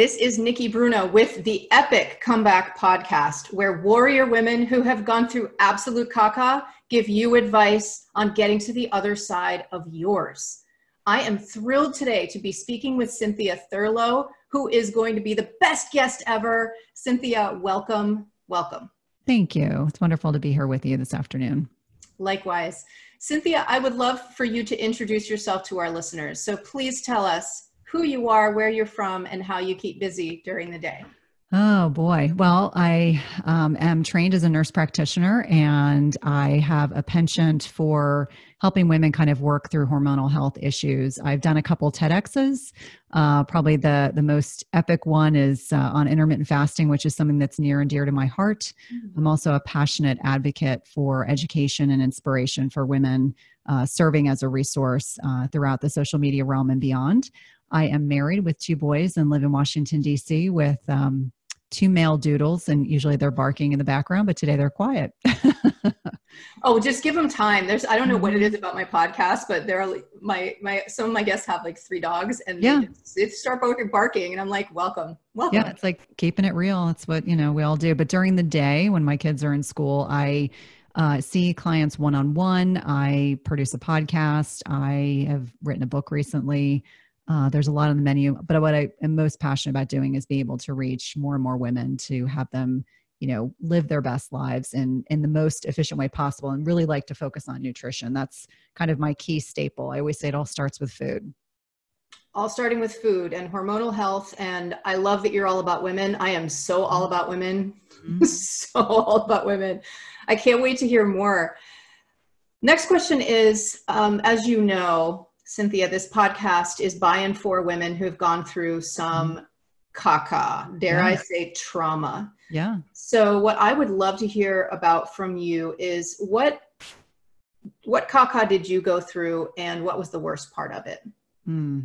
This is Nikki Bruno with the Epic Comeback Podcast, where warrior women who have gone through absolute caca give you advice on getting to the other side of yours. I am thrilled today to be speaking with Cynthia Thurlow, who is going to be the best guest ever. Cynthia, welcome. Welcome. Thank you. It's wonderful to be here with you this afternoon. Likewise. Cynthia, I would love for you to introduce yourself to our listeners. So please tell us who you are, where you're from, and how you keep busy during the day. Oh boy. Well, I um, am trained as a nurse practitioner and I have a penchant for helping women kind of work through hormonal health issues. I've done a couple TEDx's. Uh, probably the, the most epic one is uh, on intermittent fasting, which is something that's near and dear to my heart. Mm-hmm. I'm also a passionate advocate for education and inspiration for women, uh, serving as a resource uh, throughout the social media realm and beyond. I am married with two boys and live in Washington, D.C. with um, two male doodles, and usually they're barking in the background, but today they're quiet. oh, just give them time. There's I don't know what it is about my podcast, but there are my my some of my guests have like three dogs, and yeah, they, they start barking, and I'm like, welcome, welcome. Yeah, it's like keeping it real. It's what you know we all do. But during the day when my kids are in school, I uh, see clients one on one. I produce a podcast. I have written a book recently. Uh, there's a lot on the menu, but what I am most passionate about doing is being able to reach more and more women to have them, you know, live their best lives in in the most efficient way possible, and really like to focus on nutrition. That's kind of my key staple. I always say it all starts with food. All starting with food and hormonal health, and I love that you're all about women. I am so all about women, mm-hmm. so all about women. I can't wait to hear more. Next question is, um, as you know, Cynthia, this podcast is by and for women who've gone through some caca, dare yeah. I say trauma. Yeah. So what I would love to hear about from you is what what caca did you go through and what was the worst part of it? Hmm.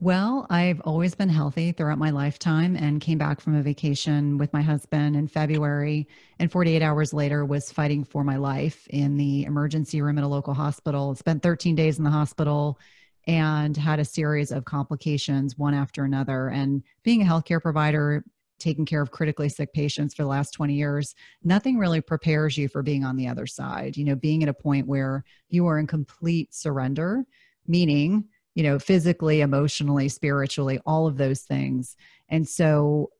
Well, I've always been healthy throughout my lifetime and came back from a vacation with my husband in February and 48 hours later was fighting for my life in the emergency room at a local hospital. Spent 13 days in the hospital and had a series of complications one after another. And being a healthcare provider, taking care of critically sick patients for the last 20 years, nothing really prepares you for being on the other side. You know, being at a point where you are in complete surrender, meaning, you know, physically, emotionally, spiritually, all of those things. And so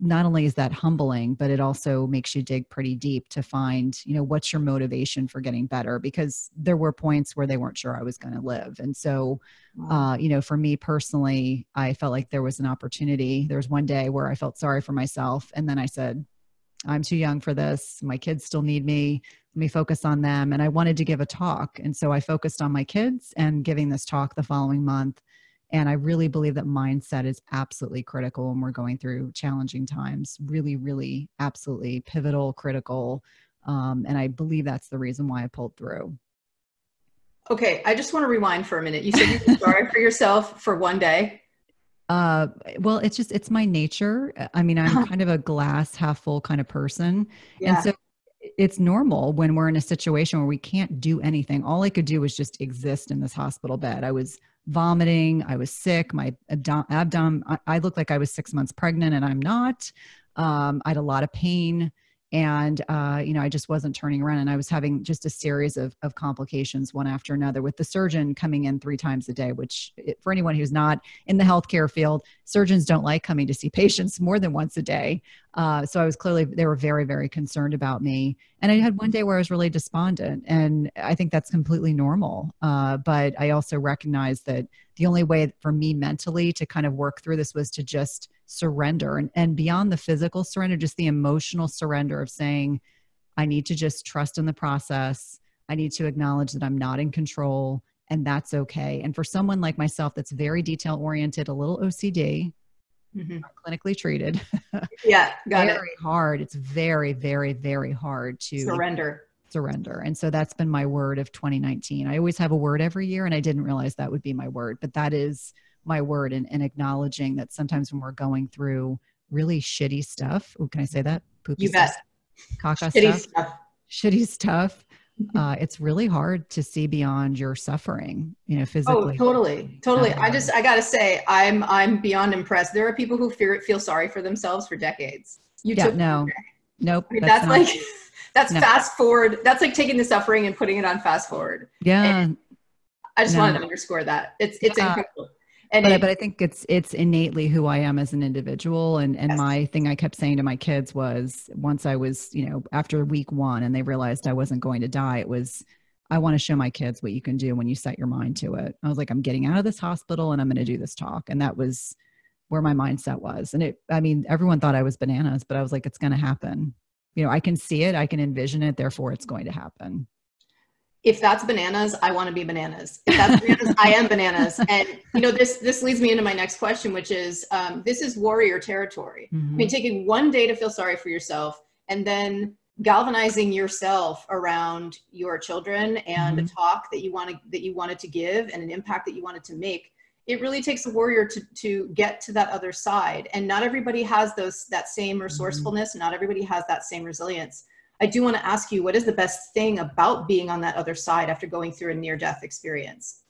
not only is that humbling but it also makes you dig pretty deep to find you know what's your motivation for getting better? Because there were points where they weren't sure i was going to live. And so uh, you know for me personally i felt like there was an opportunity. There was one day where i felt sorry for myself and then i said i'm too young for this. My kids still need me. Let me focus on them. And i wanted to give a talk. And so i focused on my kids and giving this talk the following month and I really believe that mindset is absolutely critical when we're going through challenging times. Really, really, absolutely pivotal, critical. Um, and I believe that's the reason why I pulled through. Okay, I just want to rewind for a minute. You said you were sorry for yourself for one day. Uh, well, it's just it's my nature. I mean, I'm kind of a glass half full kind of person, yeah. and so it's normal when we're in a situation where we can't do anything. All I could do was just exist in this hospital bed. I was vomiting. I was sick. My abdomen, I, I looked like I was six months pregnant and I'm not. Um, I had a lot of pain and uh, you know i just wasn't turning around and i was having just a series of, of complications one after another with the surgeon coming in three times a day which for anyone who's not in the healthcare field surgeons don't like coming to see patients more than once a day. Uh, so i was clearly they were very very concerned about me. And i had one day where i was really despondent and i think that's completely normal. Uh, but i also recognized that the only way for me mentally to kind of work through this was to just surrender and, and beyond the physical surrender just the emotional surrender of saying i need to just trust in the process. I need to acknowledge that i'm not in control and that's okay. And for someone like myself that's very detail oriented a little ocd mm-hmm. clinically treated yeah got very it. hard. It's very very very hard to surrender. surrender. And so that's been my word of 2019 i always have a word every year and i didn't realize that would be my word but that is my word and, and acknowledging that sometimes when we're going through really shitty stuff, oh, can I say that? Poopy you bet. Caca shitty stuff, stuff, shitty stuff. uh, it's really hard to see beyond your suffering, you know, physically. Oh, totally, totally. I just, I gotta say, I'm, I'm beyond impressed. There are people who fear, feel sorry for themselves for decades. You yeah, took no, nope. I mean, that's, that's not, like, that's no. fast forward. That's like taking the suffering and putting it on fast forward. Yeah. And I just no. wanted to underscore that. It's, it's yeah. incredible. And but, it, but I think it's it's innately who I am as an individual. And and yes. my thing I kept saying to my kids was once I was, you know, after week one and they realized I wasn't going to die, it was I want to show my kids what you can do when you set your mind to it. I was like, I'm getting out of this hospital and I'm going to do this talk. And that was where my mindset was. And it, I mean, everyone thought I was bananas, but I was like, it's going to happen. You know, I can see it, I can envision it, therefore it's going to happen if that's bananas, I want to be bananas. If that's bananas, I am bananas. And you know, this this leads me into my next question, which is um, this is warrior territory. Mm-hmm. I mean, taking one day to feel sorry for yourself, and then galvanizing yourself around your children and mm-hmm. a talk that you wanted that you wanted to give and an impact that you wanted to make. It really takes a warrior to to get to that other side, and not everybody has those that same mm-hmm. resourcefulness. Mm-hmm. Not everybody has that same resilience. I do want to ask you what is the best thing about being on that other side after going through a near death experience?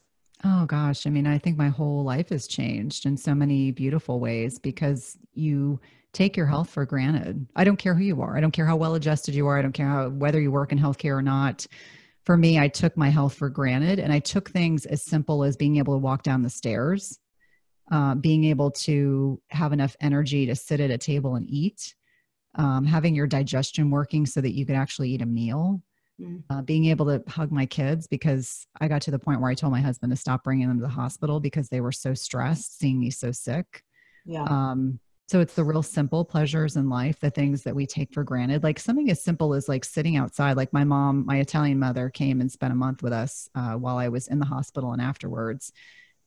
Oh gosh, I mean, I think my whole life has changed in so many beautiful ways because you take your health for granted. I don't care who you are. I don't care how well adjusted you are. I don't care how whether you work in healthcare or not. For me, I took my health for granted and I took things as simple as being able to walk down the stairs, uh, being able to have enough energy to sit at a table and eat, um, having your digestion working so that you could actually eat a meal, mm. uh, being able to hug my kids because I got to the point where I told my husband to stop bringing them to the hospital because they were so stressed seeing me so sick. Yeah. Um, so it's the real simple pleasures in life, the things that we take for granted. Like something as simple as like sitting outside. Like my mom, my Italian mother came and spent a month with us uh, while I was in the hospital and afterwards.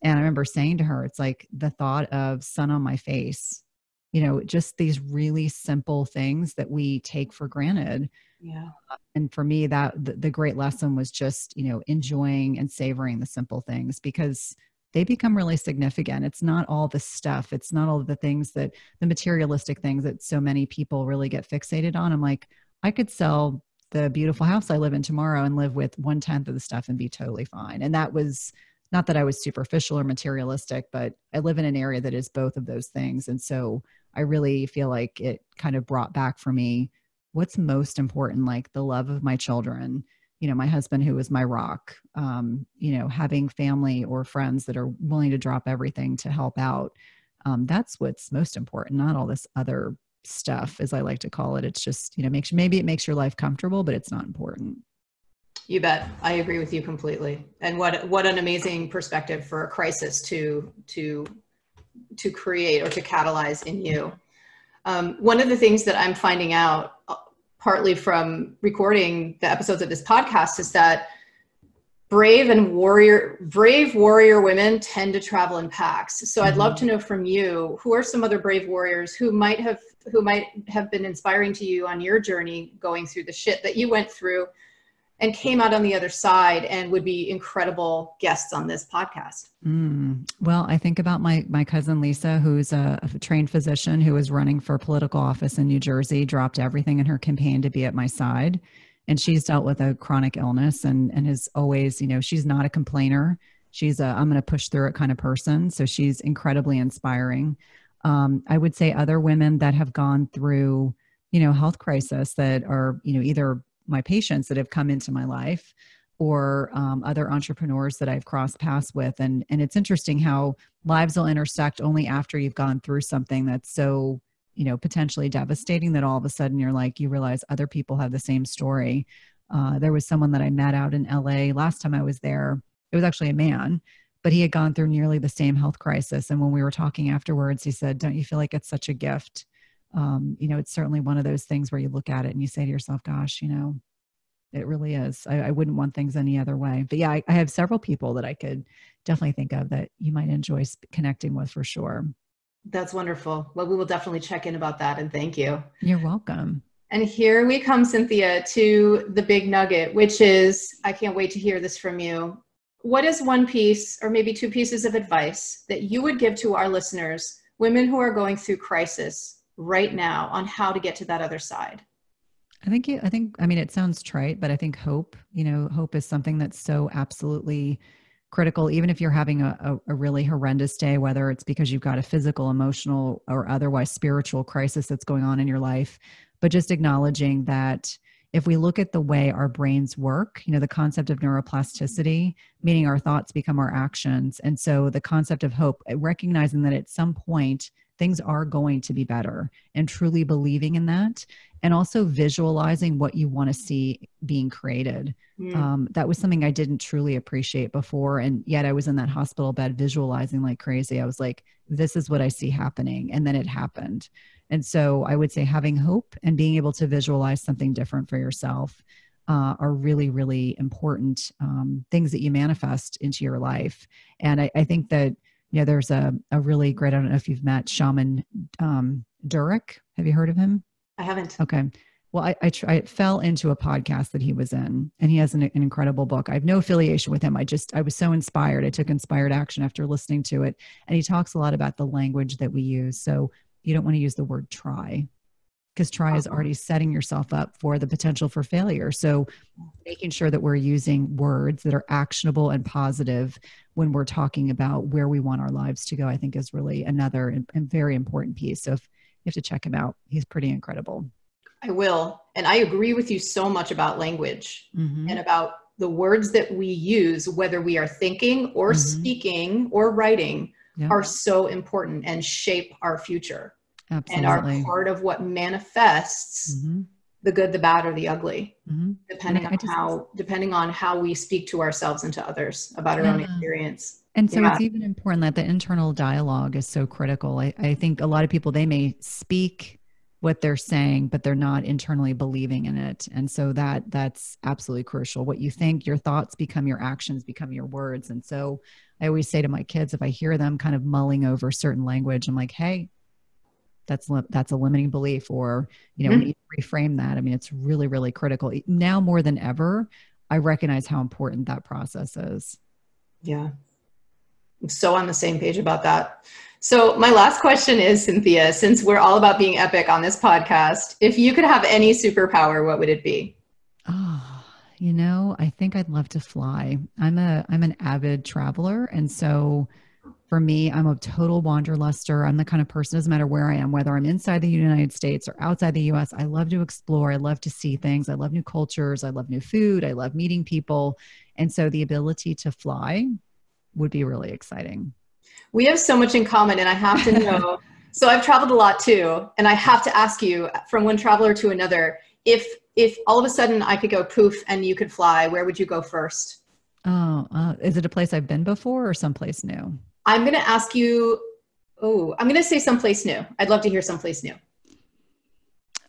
And I remember saying to her, it's like the thought of sun on my face you know just these really simple things that we take for granted. Yeah. Uh, and for me that the, the, great lesson was just you know enjoying and savoring the simple things because they become really significant. It's not all the stuff. It's not all the things that the materialistic things that so many people really get fixated on. I'm like i could sell the beautiful house i live in tomorrow and live with one tenth of the stuff and be totally fine. And that was not that I was superficial or materialistic, but I live in an area that is both of those things. And so I really feel like it kind of brought back for me what's most important, like the love of my children, you know, my husband who was my rock, um, you know, having family or friends that are willing to drop everything to help out. Um, that's what's most important, not all this other stuff, as I like to call it. It's just, you know, makes maybe it makes your life comfortable, but it's not important. You bet. I agree with you completely. And what what an amazing perspective for a crisis to to to create or to catalyze in you. Um, one of the things that I'm finding out, uh, partly from recording the episodes of this podcast, is that brave and warrior brave warrior women tend to travel in packs so i'd love to mm-hmm. know from you who are some other brave warriors who might have who might have been inspiring to you on your journey going through the shit that you went through and came out on the other side and would be incredible guests on this podcast. Mm. Well, I think about my my cousin Lisa, who's a, a, trained physician who was running for political office in New Jersey, dropped everything in her campaign to be at my side, and she's dealt with a chronic illness and and has always, you know, she's not a complainer. She's a I'm going to push through it kind of person. So she's incredibly inspiring. Um, I would say other women that have gone through, you know, health crisis that are, you know, either my patients that have come into my life or um, other entrepreneurs that I've crossed paths with. And, and it's interesting how lives will intersect only after you've gone through something that's so, you know, potentially devastating that all of a sudden you're like, you realize other people have the same story. Uh, there was someone that I met out in LA last time I was there. It was actually a man, but he had gone through nearly the same health crisis. And when we were talking afterwards, he said, Don't you feel like it's such a gift? Um, you know, it's certainly one of those things where you look at it and you say to yourself, gosh, you know, it really is. I, I wouldn't want things any other way. But yeah, I, I, have several people that I could definitely think of that you might enjoy connecting with for sure. That's wonderful. Well, we will definitely check in about that and thank you. You're welcome. And here we come, Cynthia, to the big nugget, which is I can't wait to hear this from you. What is one piece or maybe two pieces of advice that you would give to our listeners, women who are going through crisis right now on how to get to that other side? I think I think I mean it sounds trite, but I think hope, you know, hope is something that's so absolutely critical even if you're having a, a, a, really horrendous day whether it's because you've got a physical emotional or otherwise spiritual crisis that's going on in your life but just acknowledging that if we look at the way our brains work you know the concept of neuroplasticity meaning our thoughts become our actions and so the concept of hope recognizing that at some point things are going to be better and truly believing in that and also visualizing what you want to see being created. Mm. um, that was something i didn't truly appreciate before and yet i was in that hospital bed visualizing like crazy. I was like this is what i see happening and then it happened. And so i would say having hope and being able to visualize something different for yourself uh, are really really important um, things that you manifest into your life. And I, I think that you know, there's a, a really great, I don't know if you've met Shaman um, Durek. Have you heard of him? I haven't. Okay. Well, I, I, I fell into a podcast that he was in, and he has an, an, incredible book. I have no affiliation with him. I just, I was so inspired. I took inspired action after listening to it. And he talks a lot about the language that we use. So you don't want to use the word try because try is uh-huh. already setting yourself up for the potential for failure. So, making sure that we're using words that are actionable and positive when we're talking about where we want our lives to go, I think is really another and, very important piece. So, if you have to check him out, he's pretty incredible. I will. And I agree with you so much about language mm-hmm. and about the words that we use, whether we are thinking or mm-hmm. speaking or writing, yep. are so important and shape our future. Absolutely. and are part of what manifests mm-hmm. the good, the bad, or the ugly, mm-hmm. depending on just, how depending on how we speak to ourselves and to others about our yeah. own experience. And so yeah. it's even important that the internal dialogue is so critical. I, I think a lot of people they may speak what they're saying but they're not internally believing in it and so that that's absolutely crucial what you think your thoughts become your actions become your words and so i always say to my kids if i hear them kind of mulling over certain language i'm like hey that's that's a limiting belief or you know mm-hmm. reframe that i mean it's really really critical. Now more than ever i recognize how important that process is. Yeah. I'm so on the same page about that. So my last question is cynthia since we're all about being epic on this podcast if you could have any superpower what would it be? Oh you know i think i'd love to fly. I'm a i'm an avid traveler and so for me, I'm a total wanderluster. I'm the kind of person, doesn't matter where I am, whether I'm inside the United States or outside the US, I love to explore. I love to see things. I love new cultures. I love new food. I love meeting people. And so the ability to fly would be really exciting. We have so much in common, and I have to know. so I've traveled a lot too, and I have to ask you from one traveler to another if if all of a sudden I could go poof and you could fly, where would you go first? Oh, uh, is it a place I've been before or someplace new? I'm going to ask you. Oh, I'm going to say someplace new. I'd love to hear someplace new.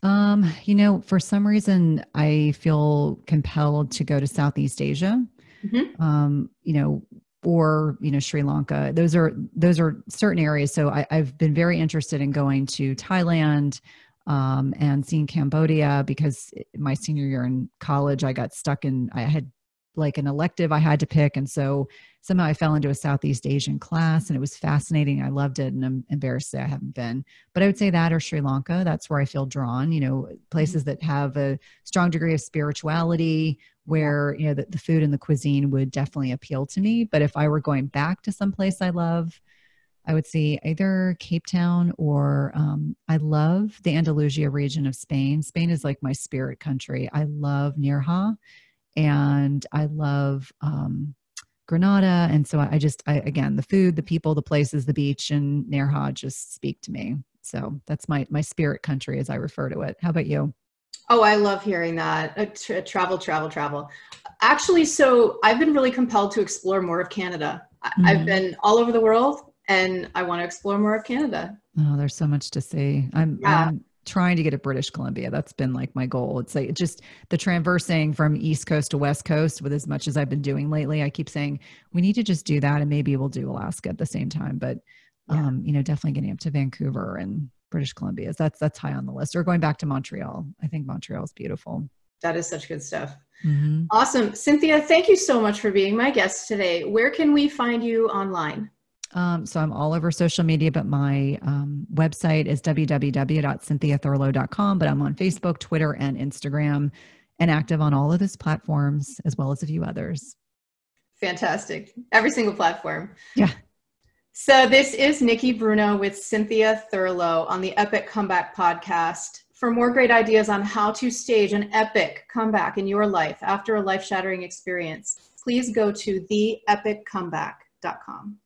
Um, you know, for some reason, I feel compelled to go to Southeast Asia. Mm-hmm. Um, you know, or you know, Sri Lanka. Those are those are certain areas. So I, I've been very interested in going to Thailand. Um, and seeing Cambodia because my senior year in college, I got stuck in, I had like an elective I had to pick. And so somehow I fell into a Southeast Asian class and it was fascinating. I loved it. And I'm embarrassed to say I haven't been. But I would say that or Sri Lanka, that's where I feel drawn, you know, places that have a strong degree of spirituality where, you know, the, the food and the cuisine would definitely appeal to me. But if I were going back to some place I love, I would say either Cape Town or um, I love the Andalusia region of Spain. Spain is like my spirit country. I love Nerja and I love um, Granada. And so I just, I, again, the food, the people, the places, the beach, and Nerja just speak to me. So that's my my spirit country, as I refer to it. How about you? Oh, I love hearing that. Uh, tra- travel, travel, travel. Actually, so I've been really compelled to explore more of Canada. Mm-hmm. I've been all over the world, and I want to explore more of Canada. Oh, there's so much to see. I'm, yeah. I'm trying to get to British Columbia. That's been like my goal. It's like just the traversing from East Coast to West Coast with as much as I've been doing lately. I keep saying we need to just do that and maybe we'll do Alaska at the same time. But yeah. um, you know, definitely getting up to Vancouver and British Columbia. That's that's high on the list. Or going back to Montreal. I think Montreal is beautiful. That is such good stuff. Mm-hmm. Awesome. Cynthia, thank you so much for being my guest today. Where can we find you online? Um, so I'm all over social media, but my um, website is www.cynthiathurlow.com. But I'm on Facebook, Twitter, and Instagram, and active on all of those platforms as well as a few others. Fantastic. Every single platform. Yeah. So this is Nikki Bruno with Cynthia Thurlow on the Epic Comeback podcast. For more great ideas on how to stage an epic comeback in your life after a life shattering experience, please go to theepiccomeback.com.